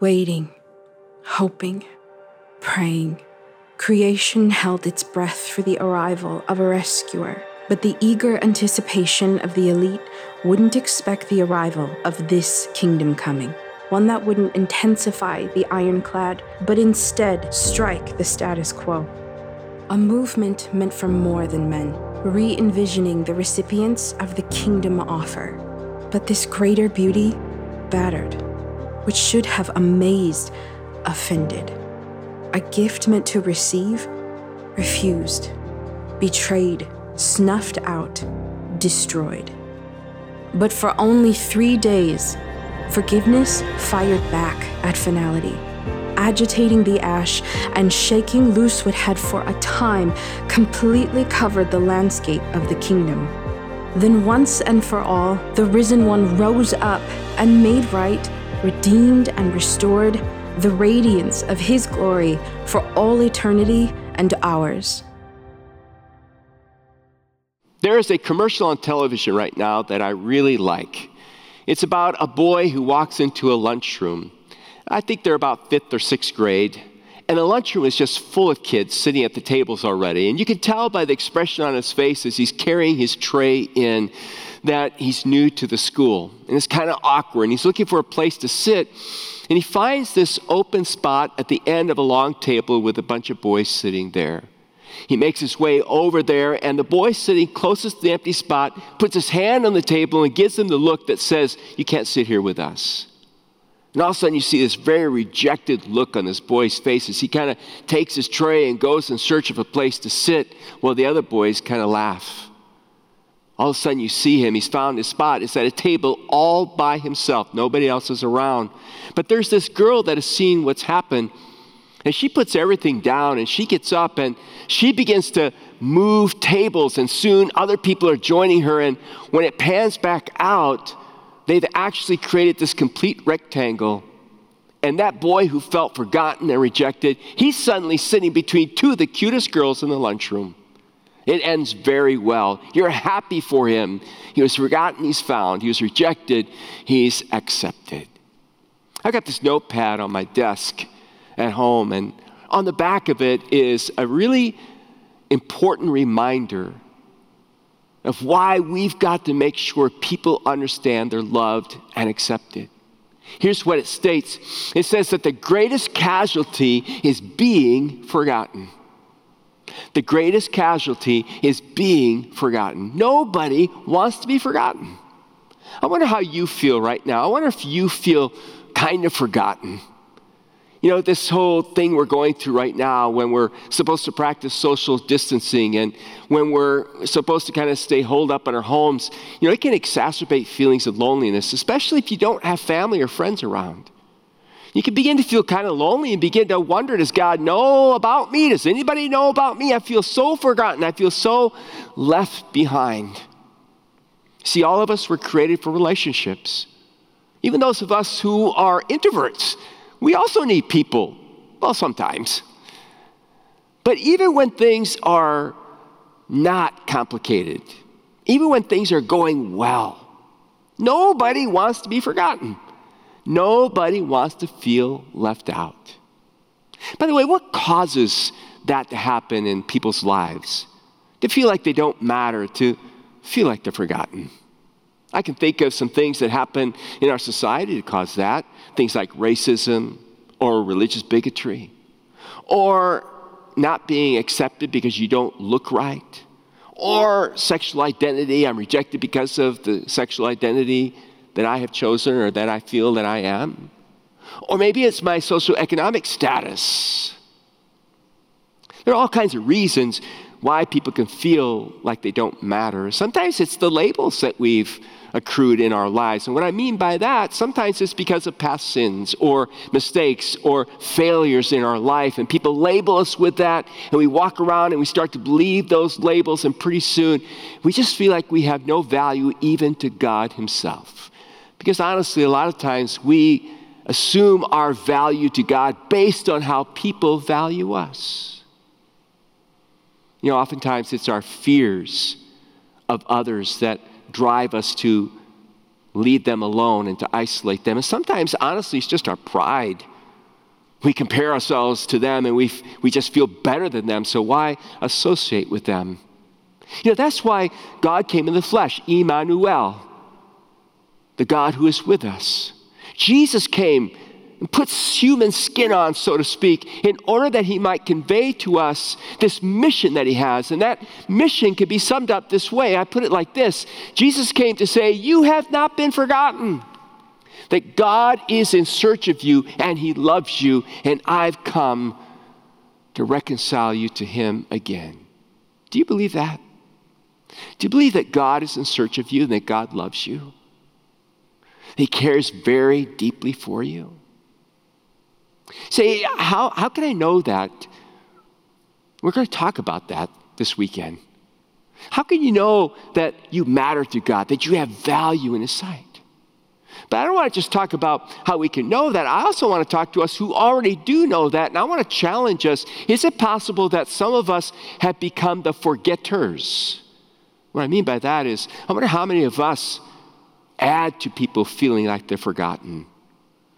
Waiting, hoping, praying, creation held its breath for the arrival of a rescuer. But the eager anticipation of the elite wouldn't expect the arrival of this kingdom coming. One that wouldn't intensify the ironclad, but instead strike the status quo. A movement meant for more than men, re envisioning the recipients of the kingdom offer. But this greater beauty battered, which should have amazed, offended. A gift meant to receive, refused, betrayed, snuffed out, destroyed. But for only three days, forgiveness fired back at finality, agitating the ash and shaking loose what had for a time completely covered the landscape of the kingdom. Then, once and for all, the risen one rose up and made right, redeemed and restored the radiance of his glory for all eternity and ours. There is a commercial on television right now that I really like. It's about a boy who walks into a lunchroom. I think they're about fifth or sixth grade. And the lunchroom is just full of kids sitting at the tables already. And you can tell by the expression on his face as he's carrying his tray in that he's new to the school. And it's kind of awkward. And he's looking for a place to sit. And he finds this open spot at the end of a long table with a bunch of boys sitting there. He makes his way over there, and the boy sitting closest to the empty spot puts his hand on the table and gives him the look that says, You can't sit here with us. And all of a sudden, you see this very rejected look on this boy's face as he kind of takes his tray and goes in search of a place to sit while the other boys kind of laugh. All of a sudden, you see him. He's found his spot. It's at a table all by himself. Nobody else is around. But there's this girl that is seeing what's happened and she puts everything down and she gets up and she begins to move tables, and soon other people are joining her. And when it pans back out, they've actually created this complete rectangle. And that boy who felt forgotten and rejected, he's suddenly sitting between two of the cutest girls in the lunchroom. It ends very well. You're happy for him. He was forgotten, he's found. He was rejected, he's accepted. I got this notepad on my desk at home. And on the back of it is a really important reminder of why we've got to make sure people understand they're loved and accepted. Here's what it states it says that the greatest casualty is being forgotten. The greatest casualty is being forgotten. Nobody wants to be forgotten. I wonder how you feel right now. I wonder if you feel kind of forgotten. You know, this whole thing we're going through right now when we're supposed to practice social distancing and when we're supposed to kind of stay holed up in our homes, you know, it can exacerbate feelings of loneliness, especially if you don't have family or friends around. You can begin to feel kind of lonely and begin to wonder does God know about me? Does anybody know about me? I feel so forgotten. I feel so left behind. See, all of us were created for relationships. Even those of us who are introverts, we also need people. Well, sometimes. But even when things are not complicated, even when things are going well, nobody wants to be forgotten. Nobody wants to feel left out. By the way, what causes that to happen in people's lives? To feel like they don't matter, to feel like they're forgotten. I can think of some things that happen in our society to cause that. Things like racism or religious bigotry or not being accepted because you don't look right or sexual identity. I'm rejected because of the sexual identity that I have chosen or that I feel that I am. Or maybe it's my socioeconomic status. There are all kinds of reasons why people can feel like they don't matter. Sometimes it's the labels that we've accrued in our lives. And what I mean by that, sometimes it's because of past sins or mistakes or failures in our life. And people label us with that, and we walk around and we start to believe those labels, and pretty soon we just feel like we have no value even to God Himself. Because honestly, a lot of times we assume our value to God based on how people value us. You know, oftentimes it's our fears of others that drive us to lead them alone and to isolate them. And sometimes, honestly, it's just our pride. We compare ourselves to them and we, we just feel better than them, so why associate with them? You know, that's why God came in the flesh, Emmanuel, the God who is with us. Jesus came and puts human skin on, so to speak, in order that he might convey to us this mission that he has. And that mission can be summed up this way. I put it like this Jesus came to say, You have not been forgotten. That God is in search of you and he loves you, and I've come to reconcile you to him again. Do you believe that? Do you believe that God is in search of you and that God loves you? He cares very deeply for you. Say, how, how can I know that? We're going to talk about that this weekend. How can you know that you matter to God, that you have value in His sight? But I don't want to just talk about how we can know that. I also want to talk to us who already do know that. And I want to challenge us is it possible that some of us have become the forgetters? What I mean by that is, I wonder how many of us add to people feeling like they're forgotten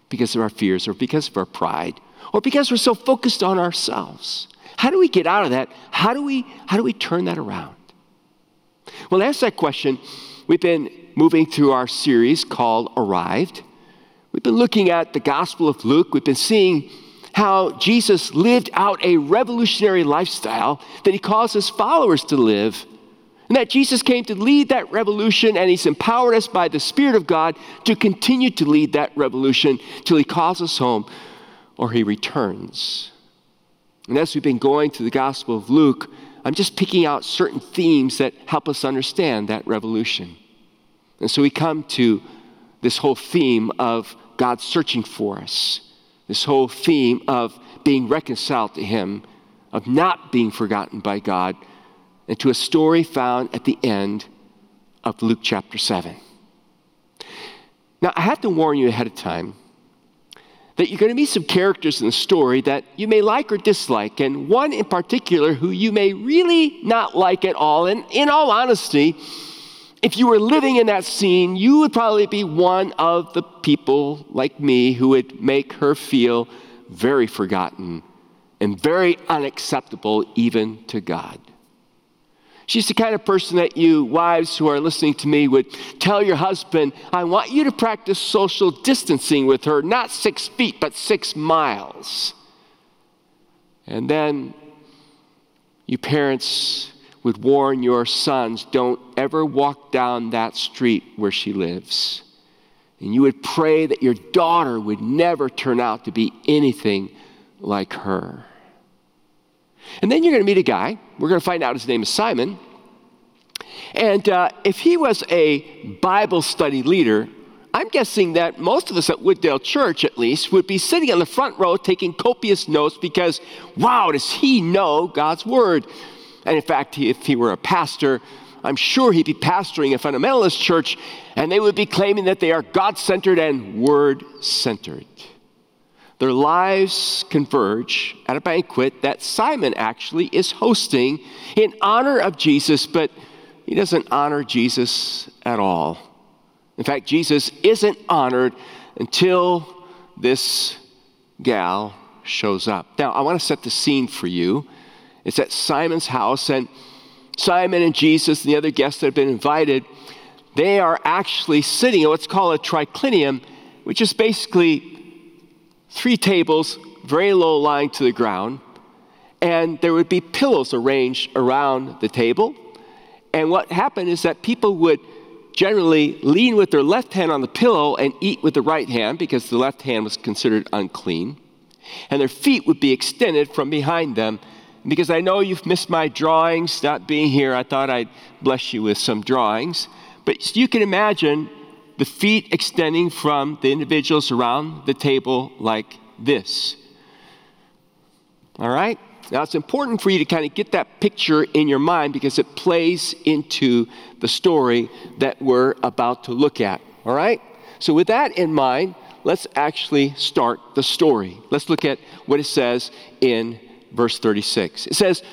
because of our fears or because of our pride or because we're so focused on ourselves. How do we get out of that? How do we, how do we turn that around? Well, to answer that question, we've been moving through our series called Arrived. We've been looking at the Gospel of Luke. We've been seeing how Jesus lived out a revolutionary lifestyle that he calls his followers to live and that Jesus came to lead that revolution, and He's empowered us by the Spirit of God to continue to lead that revolution till He calls us home or He returns. And as we've been going through the Gospel of Luke, I'm just picking out certain themes that help us understand that revolution. And so we come to this whole theme of God searching for us, this whole theme of being reconciled to Him, of not being forgotten by God and to a story found at the end of Luke chapter 7. Now, I have to warn you ahead of time that you're going to meet some characters in the story that you may like or dislike, and one in particular who you may really not like at all. And in all honesty, if you were living in that scene, you would probably be one of the people like me who would make her feel very forgotten and very unacceptable even to God. She's the kind of person that you, wives who are listening to me, would tell your husband, I want you to practice social distancing with her, not six feet, but six miles. And then you parents would warn your sons, don't ever walk down that street where she lives. And you would pray that your daughter would never turn out to be anything like her. And then you're going to meet a guy. We're going to find out his name is Simon. And uh, if he was a Bible study leader, I'm guessing that most of us at Wooddale Church, at least, would be sitting on the front row taking copious notes because, wow, does he know God's Word? And in fact, if he were a pastor, I'm sure he'd be pastoring a fundamentalist church, and they would be claiming that they are God centered and Word centered. Their lives converge at a banquet that Simon actually is hosting in honor of Jesus, but he doesn't honor Jesus at all. In fact, Jesus isn't honored until this gal shows up. Now, I want to set the scene for you. It's at Simon's house, and Simon and Jesus and the other guests that have been invited, they are actually sitting at what's called a triclinium, which is basically three tables, very low lying to the ground, and there would be pillows arranged around the table. And what happened is that people would generally lean with their left hand on the pillow and eat with the right hand because the left hand was considered unclean. And their feet would be extended from behind them. Because I know you've missed my drawings, not being here, I thought I'd bless you with some drawings. But you can imagine the feet extending from the individuals around the table like this. All right? Now, it's important for you to kind of get that picture in your mind because it plays into the story that we're about to look at. All right? So, with that in mind, let's actually start the story. Let's look at what it says in verse 36. It says,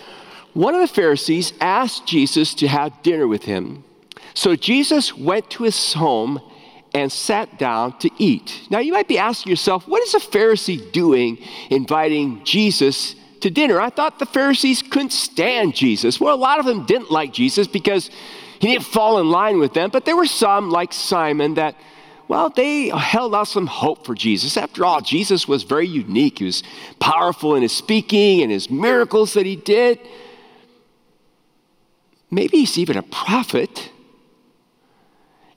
One of the Pharisees asked Jesus to have dinner with him. So Jesus went to his home and sat down to eat. Now, you might be asking yourself, what is a Pharisee doing inviting Jesus to dinner? I thought the Pharisees couldn't stand Jesus. Well, a lot of them didn't like Jesus because he didn't fall in line with them, but there were some, like Simon, that, well, they held out some hope for Jesus. After all, Jesus was very unique. He was powerful in his speaking and his miracles that he did. Maybe he's even a prophet.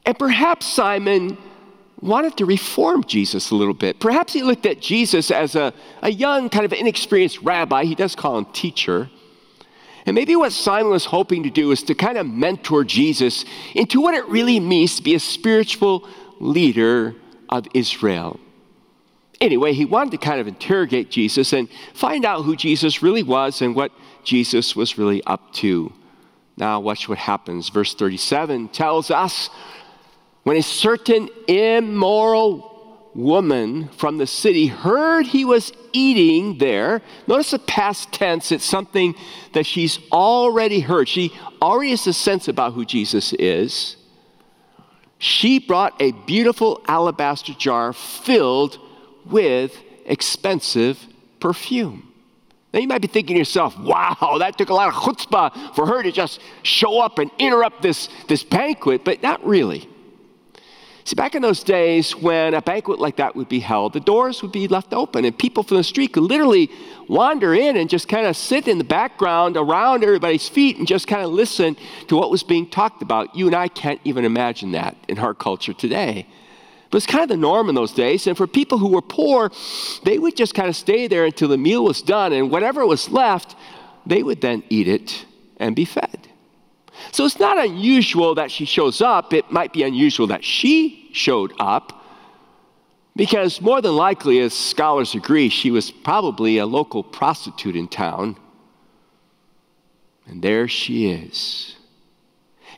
And perhaps Simon wanted to reform Jesus a little bit. Perhaps he looked at Jesus as a, a young, kind of inexperienced rabbi. He does call him teacher. And maybe what Simon was hoping to do is to kind of mentor Jesus into what it really means to be a spiritual leader of Israel. Anyway, he wanted to kind of interrogate Jesus and find out who Jesus really was and what Jesus was really up to. Now, watch what happens. Verse 37 tells us when a certain immoral woman from the city heard he was eating there, notice the past tense, it's something that she's already heard. She already has a sense about who Jesus is. She brought a beautiful alabaster jar filled with expensive perfume. Now you might be thinking to yourself, wow, that took a lot of chutzpah for her to just show up and interrupt this, this banquet, but not really. See, back in those days when a banquet like that would be held, the doors would be left open and people from the street could literally wander in and just kind of sit in the background around everybody's feet and just kind of listen to what was being talked about. You and I can't even imagine that in our culture today. But it's kind of the norm in those days. And for people who were poor, they would just kind of stay there until the meal was done and whatever was left, they would then eat it and be fed. So it's not unusual that she shows up. It might be unusual that she showed up because, more than likely, as scholars agree, she was probably a local prostitute in town. And there she is.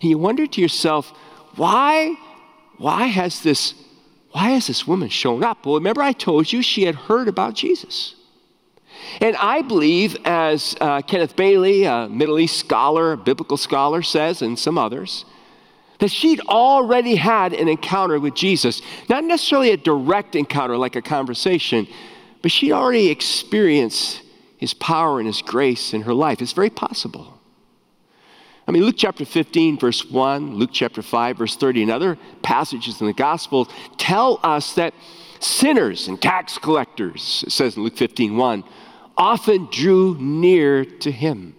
And you wonder to yourself, why, why has this, why has this woman shown up? Well, remember I told you she had heard about Jesus. And I believe, as uh, Kenneth Bailey, a Middle East scholar, biblical scholar, says, and some others, that she'd already had an encounter with Jesus. Not necessarily a direct encounter like a conversation, but she'd already experienced his power and his grace in her life. It's very possible. I mean, Luke chapter 15, verse 1, Luke chapter 5, verse 30, and other passages in the Gospel tell us that sinners and tax collectors, it says in Luke 15, 1, often drew near to him.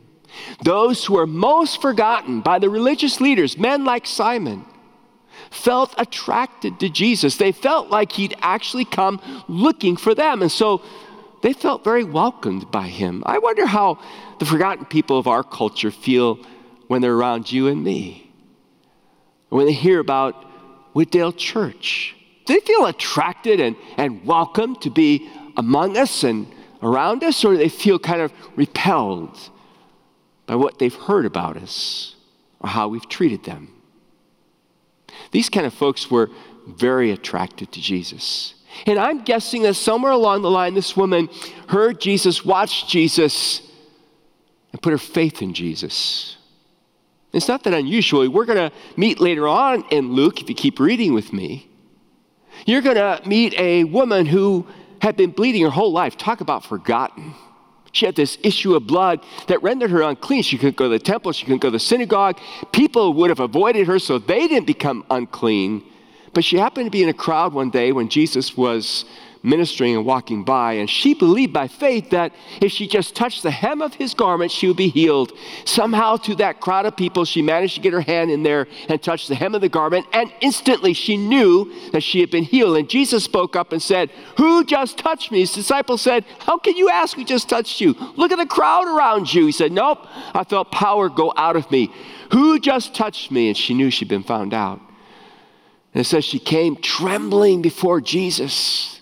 Those who were most forgotten by the religious leaders, men like Simon, felt attracted to Jesus. They felt like he'd actually come looking for them. And so they felt very welcomed by him. I wonder how the forgotten people of our culture feel when they're around you and me. When they hear about Wooddale Church, they feel attracted and, and welcome to be among us and around us, or they feel kind of repelled by what they've heard about us or how we've treated them. These kind of folks were very attracted to Jesus. And I'm guessing that somewhere along the line, this woman heard Jesus, watched Jesus, and put her faith in Jesus. It's not that unusual. We're going to meet later on in Luke, if you keep reading with me. You're going to meet a woman who had been bleeding her whole life. Talk about forgotten. She had this issue of blood that rendered her unclean. She couldn't go to the temple, she couldn't go to the synagogue. People would have avoided her so they didn't become unclean. But she happened to be in a crowd one day when Jesus was ministering and walking by, and she believed by faith that if she just touched the hem of his garment, she would be healed. Somehow, to that crowd of people, she managed to get her hand in there and touch the hem of the garment, and instantly she knew that she had been healed. And Jesus spoke up and said, Who just touched me? His disciples said, How can you ask who just touched you? Look at the crowd around you. He said, Nope, I felt power go out of me. Who just touched me? And she knew she'd been found out. And it says she came trembling before Jesus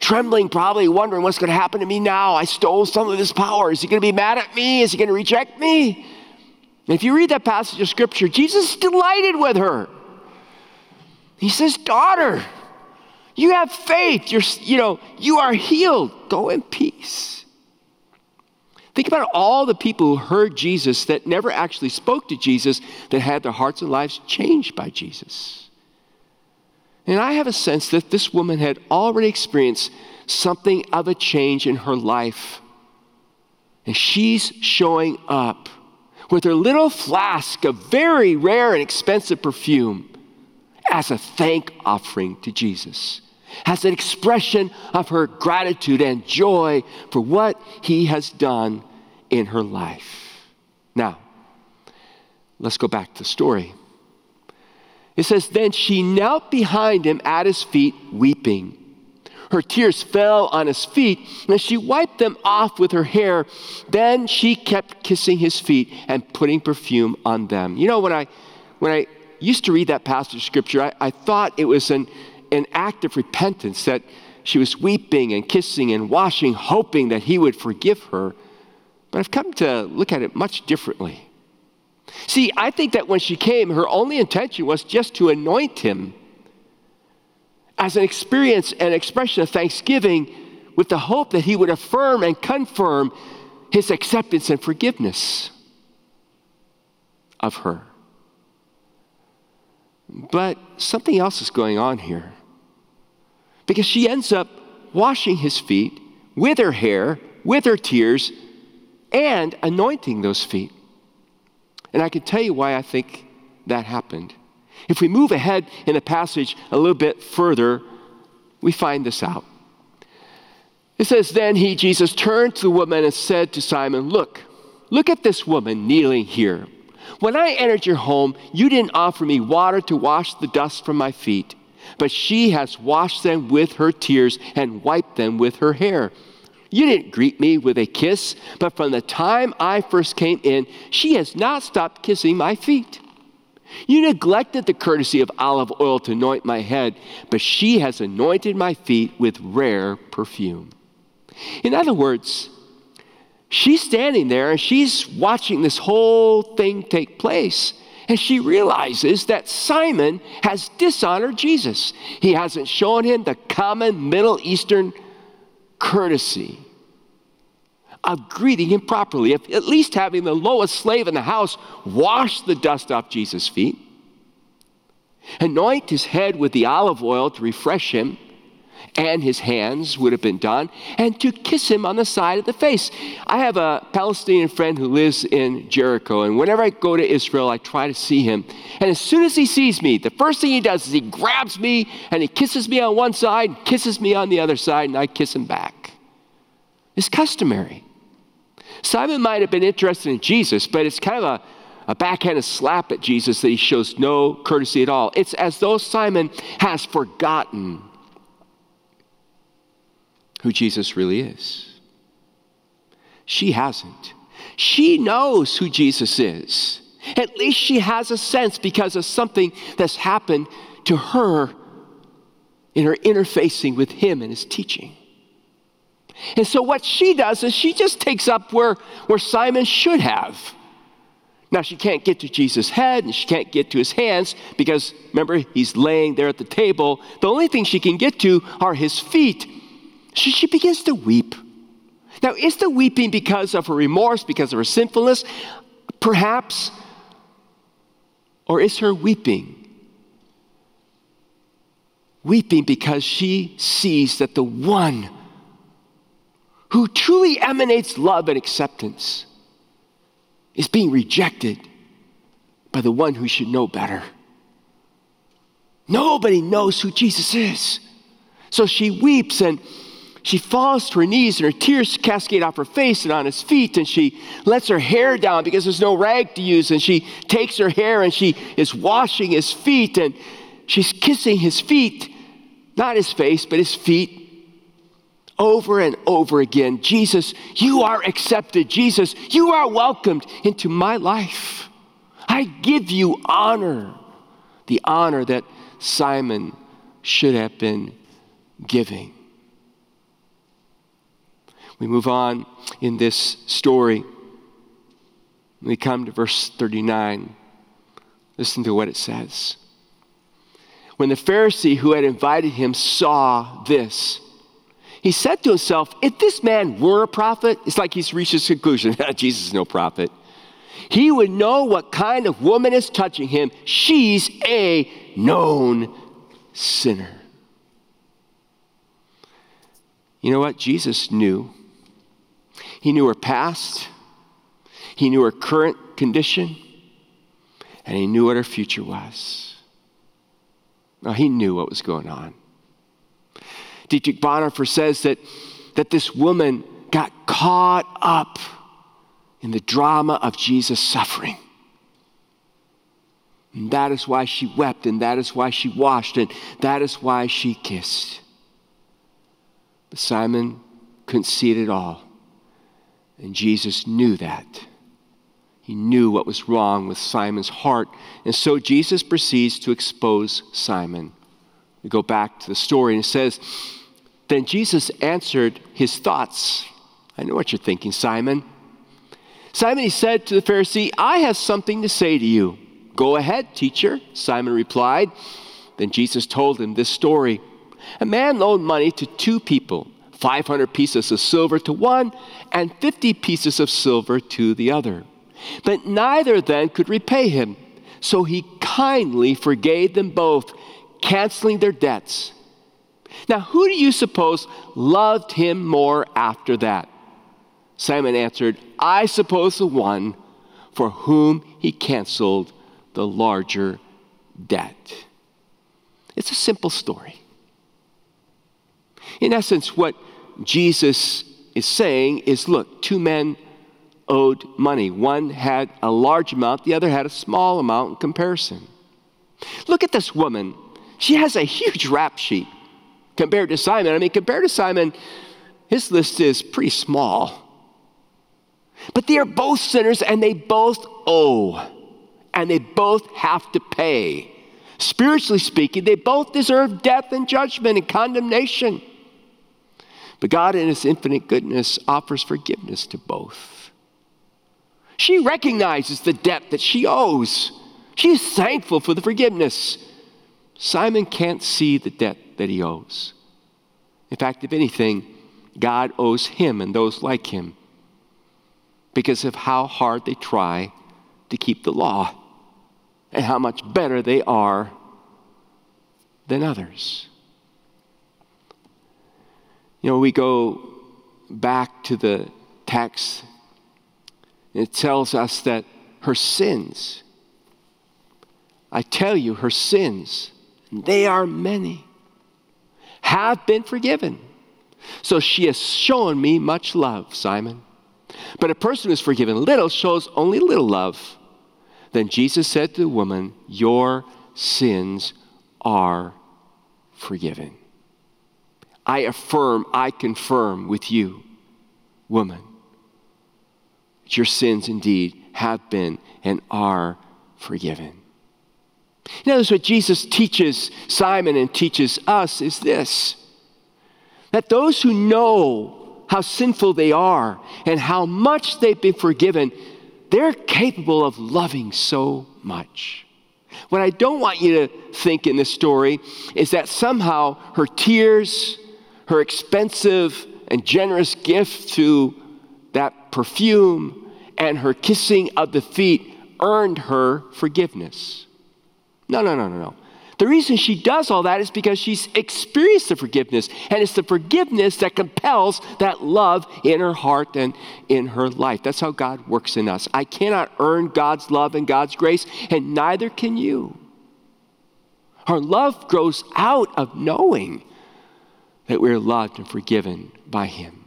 trembling, probably wondering what's going to happen to me now. I stole some of his power. Is he going to be mad at me? Is he going to reject me? And if you read that passage of scripture, Jesus is delighted with her. He says, Daughter, you have faith. You're, you know, you are healed. Go in peace. Think about all the people who heard Jesus that never actually spoke to Jesus that had their hearts and lives changed by Jesus. And I have a sense that this woman had already experienced something of a change in her life. And she's showing up with her little flask of very rare and expensive perfume as a thank offering to Jesus, as an expression of her gratitude and joy for what he has done in her life. Now, let's go back to the story. It says, Then she knelt behind him at his feet, weeping. Her tears fell on his feet, and she wiped them off with her hair. Then she kept kissing his feet and putting perfume on them. You know, when I, when I used to read that passage of scripture, I, I thought it was an, an act of repentance that she was weeping and kissing and washing, hoping that he would forgive her. But I've come to look at it much differently. See, I think that when she came, her only intention was just to anoint him as an experience and expression of thanksgiving with the hope that he would affirm and confirm his acceptance and forgiveness of her. But something else is going on here. Because she ends up washing his feet with her hair, with her tears, and anointing those feet. And I can tell you why I think that happened. If we move ahead in the passage a little bit further, we find this out. It says, Then he, Jesus, turned to the woman and said to Simon, Look, look at this woman kneeling here. When I entered your home, you didn't offer me water to wash the dust from my feet, but she has washed them with her tears and wiped them with her hair. You didn't greet me with a kiss, but from the time I first came in, she has not stopped kissing my feet. You neglected the courtesy of olive oil to anoint my head, but she has anointed my feet with rare perfume. In other words, she's standing there and she's watching this whole thing take place. And she realizes that Simon has dishonored Jesus. He hasn't shown him the common Middle Eastern courtesy of greeting him properly, of at least having the lowest slave in the house wash the dust off Jesus' feet, anoint his head with the olive oil to refresh him, and his hands would have been done, and to kiss him on the side of the face. I have a Palestinian friend who lives in Jericho, and whenever I go to Israel, I try to see him. And as soon as he sees me, the first thing he does is he grabs me and he kisses me on one side, kisses me on the other side, and I kiss him back. It's customary. Simon might have been interested in Jesus, but it's kind of a, a backhanded slap at Jesus that he shows no courtesy at all. It's as though Simon has forgotten who Jesus really is. She hasn't. She knows who Jesus is. At least she has a sense because of something that's happened to her in her interfacing with him and his teaching. And so what she does is she just takes up where, where Simon should have. Now, she can't get to Jesus' head and she can't get to his hands because remember, he's laying there at the table. The only thing she can get to are his feet. So she begins to weep. Now, is the weeping because of her remorse, because of her sinfulness? Perhaps. Or is her weeping? Weeping because she sees that the one who truly emanates love and acceptance is being rejected by the one who should know better. Nobody knows who Jesus is. So she weeps and she falls to her knees and her tears cascade off her face and on his feet and she lets her hair down because there's no rag to use and she takes her hair and she is washing his feet and she's kissing his feet not his face but his feet over and over again Jesus, you are accepted. Jesus, you are welcomed into my life. I give you honor, the honor that Simon should have been giving. We move on in this story. We come to verse 39. Listen to what it says. When the Pharisee who had invited him saw this, he said to himself, if this man were a prophet, it's like he's reached his conclusion Jesus is no prophet. He would know what kind of woman is touching him. She's a known sinner. You know what? Jesus knew. He knew her past, he knew her current condition, and he knew what her future was. Now, he knew what was going on. Dietrich Bonhoeffer says that, that this woman got caught up in the drama of Jesus' suffering. And that is why she wept, and that is why she washed, and that is why she kissed. But Simon couldn't see it at all. And Jesus knew that. He knew what was wrong with Simon's heart. And so Jesus proceeds to expose Simon. We go back to the story, and it says, Then Jesus answered his thoughts. I know what you're thinking, Simon. Simon, he said to the Pharisee, I have something to say to you. Go ahead, teacher, Simon replied. Then Jesus told him this story. A man loaned money to two people 500 pieces of silver to one and 50 pieces of silver to the other. But neither then could repay him. So he kindly forgave them both, canceling their debts. Now, who do you suppose loved him more after that? Simon answered, I suppose the one for whom he canceled the larger debt. It's a simple story. In essence, what Jesus is saying is look, two men owed money. One had a large amount, the other had a small amount in comparison. Look at this woman. She has a huge rap sheet compared to Simon. I mean, compared to Simon, his list is pretty small. But they are both sinners and they both owe and they both have to pay. Spiritually speaking, they both deserve death and judgment and condemnation. But God, in His infinite goodness, offers forgiveness to both. She recognizes the debt that she owes. She's thankful for the forgiveness. Simon can't see the debt that he owes. In fact, if anything, God owes him and those like him because of how hard they try to keep the law and how much better they are than others. You know, we go back to the text, it tells us that her sins, I tell you, her sins, they are many, have been forgiven. So she has shown me much love, Simon. But a person who is forgiven little shows only little love. Then Jesus said to the woman, Your sins are forgiven. I affirm, I confirm with you, woman, that your sins indeed have been and are forgiven. Know, what Jesus teaches Simon and teaches us is this that those who know how sinful they are and how much they've been forgiven they're capable of loving so much. What I don't want you to think in this story is that somehow her tears, her expensive and generous gift to that perfume, and her kissing of the feet earned her forgiveness. No, no, no, no, no. The reason she does all that is because she's experienced the forgiveness, and it's the forgiveness that compels that love in her heart and in her life. That's how God works in us. I cannot earn God's love and God's grace, and neither can you. Our love grows out of knowing that we're loved and forgiven by Him.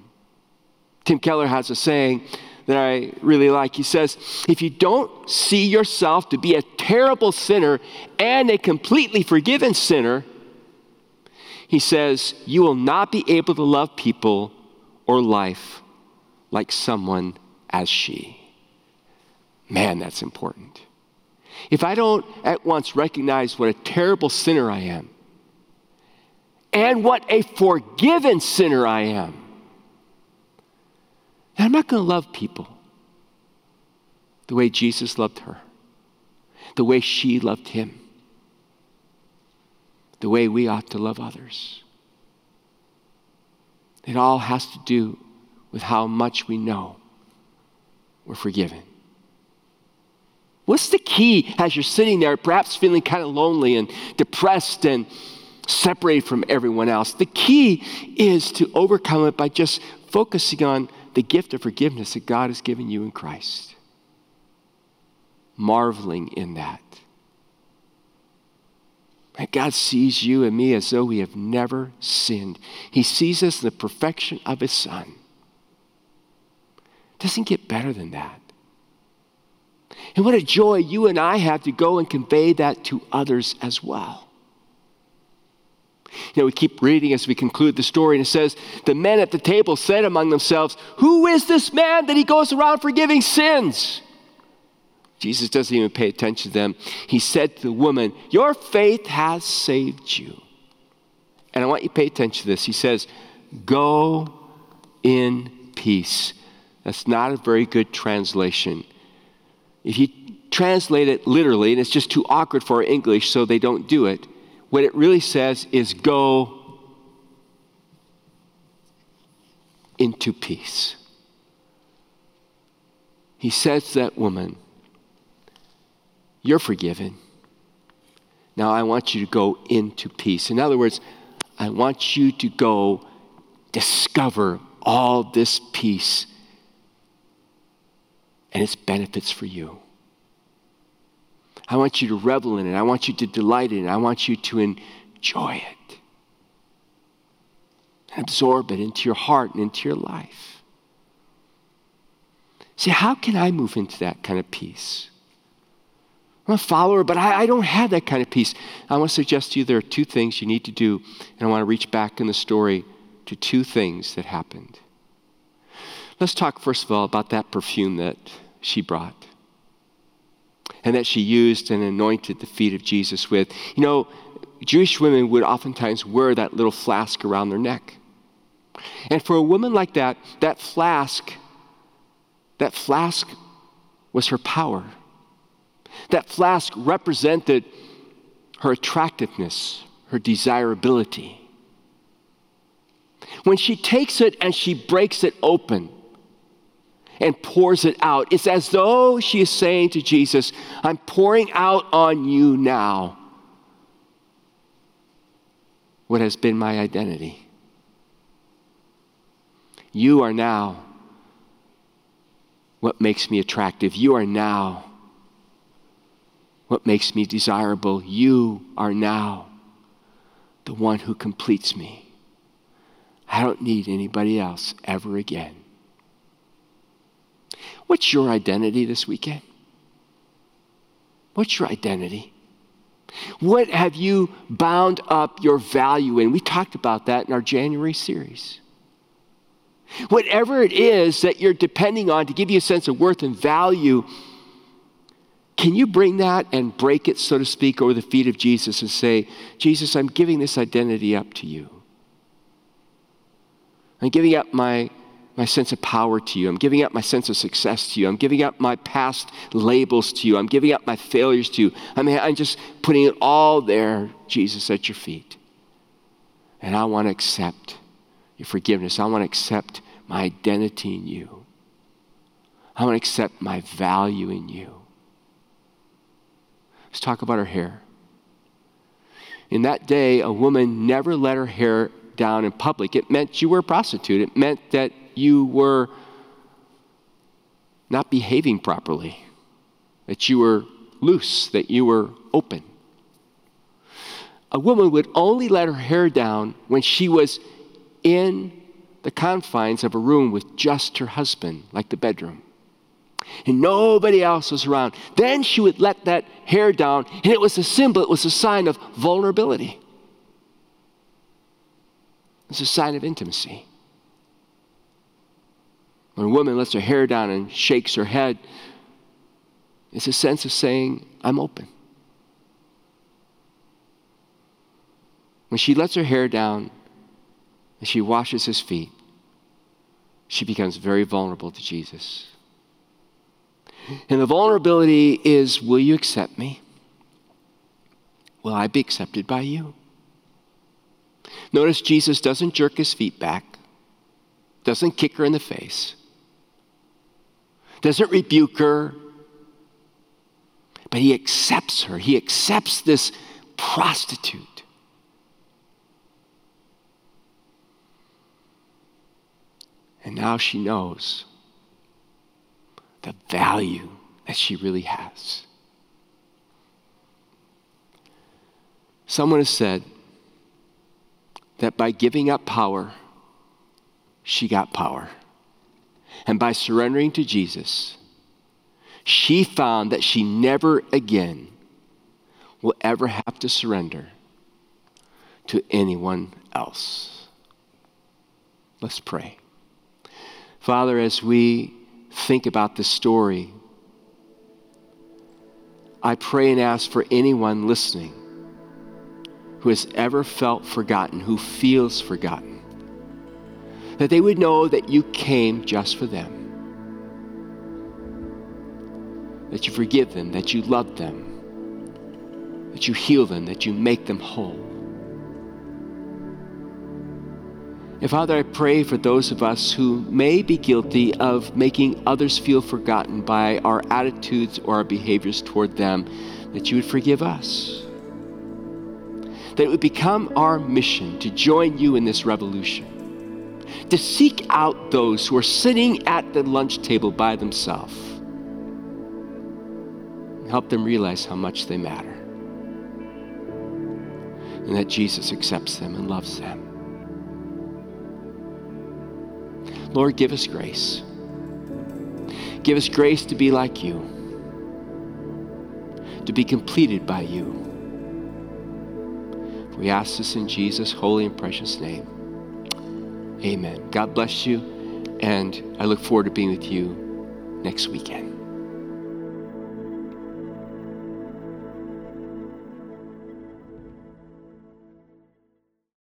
Tim Keller has a saying that I really like. He says, If you don't see yourself to be a terrible sinner and a completely forgiven sinner, he says, you will not be able to love people or life like someone as she. Man, that's important. If I don't at once recognize what a terrible sinner I am and what a forgiven sinner I am, and I'm not going to love people the way Jesus loved her, the way she loved him, the way we ought to love others. It all has to do with how much we know we're forgiven. What's the key as you're sitting there, perhaps feeling kind of lonely and depressed and separated from everyone else. The key is to overcome it by just focusing on the gift of forgiveness that God has given you in Christ. Marveling in that. And God sees you and me as though we have never sinned. He sees us in the perfection of His Son. Doesn't get better than that. And what a joy you and I have to go and convey that to others as well. You know, we keep reading as we conclude the story, and it says, The men at the table said among themselves, Who is this man that he goes around forgiving sins? Jesus doesn't even pay attention to them. He said to the woman, Your faith has saved you. And I want you to pay attention to this. He says, Go in peace. That's not a very good translation. If you translate it literally, and it's just too awkward for English, so they don't do it, what it really says is go into peace. He says to that woman, You're forgiven. Now I want you to go into peace. In other words, I want you to go discover all this peace and its benefits for you. I want you to revel in it. I want you to delight in it. I want you to enjoy it and absorb it into your heart and into your life. See, how can I move into that kind of peace? I'm a follower, but I, I, don't have that kind of peace. I want to suggest to you there are two things you need to do, and I want to reach back in the story to two things that happened. Let's talk, first of all, about that perfume that she brought and that she used and anointed the feet of Jesus with. You know, Jewish women would oftentimes wear that little flask around their neck. And for a woman like that, that flask, that flask was her power. That flask represented her attractiveness, her desirability. When she takes it and she breaks it open, and pours it out. It's as though she is saying to Jesus, I'm pouring out on you now what has been my identity. You are now what makes me attractive. You are now what makes me desirable. You are now the one who completes me. I don't need anybody else ever again. What's your identity this weekend? What's your identity? What have you bound up your value in? We talked about that in our January series. Whatever it is that you're depending on to give you a sense of worth and value, can you bring that and break it, so to speak, over the feet of Jesus and say, Jesus, I'm giving this identity up to you? I'm giving up my my sense of power to you. I'm giving up my sense of success to you. I'm giving up my past labels to you. I'm giving up my failures to you. I mean, I'm just putting it all there, Jesus, at your feet. And I want to accept your forgiveness. I want to accept my identity in you. I want to accept my value in you. Let's talk about her hair. In that day, a woman never let her hair down in public. It meant you were a prostitute. It meant that you were not behaving properly, that you were loose, that you were open. A woman would only let her hair down when she was in the confines of a room with just her husband, like the bedroom. And nobody else was around. Then she would let that hair down, and it was a symbol, it was a sign of vulnerability. It's a sign of intimacy. When a woman lets her hair down and shakes her head, it's a sense of saying, I'm open. When she lets her hair down and she washes his feet, she becomes very vulnerable to Jesus. And the vulnerability is will you accept me? Will I be accepted by you? Notice Jesus doesn't jerk his feet back, doesn't kick her in the face doesn't rebuke her, but he accepts her. He accepts this prostitute. And now she knows the value that she really has. Someone has said that by giving up power, she got power. And by surrendering to Jesus, she found that she never again will ever have to surrender to anyone else. Let's pray. Father, as we think about this story, I pray and ask for anyone listening who has ever felt forgotten, who feels forgotten, that they would know that you came just for them, that you forgive them, that you love them, that you heal them, that you make them whole. And Father, I pray for those of us who may be guilty of making others feel forgotten by our attitudes or our behaviors toward them, that you would forgive us. That it would become our mission to join you in this revolution, to seek out those who are sitting at the lunch table by themselves, and help them realize how much they matter, and that Jesus accepts them and loves them. Lord, give us grace. Give us grace to be like you, to be completed by you. We ask this in Jesus' holy and precious name. Amen. God bless you, and I look forward to being with you next weekend.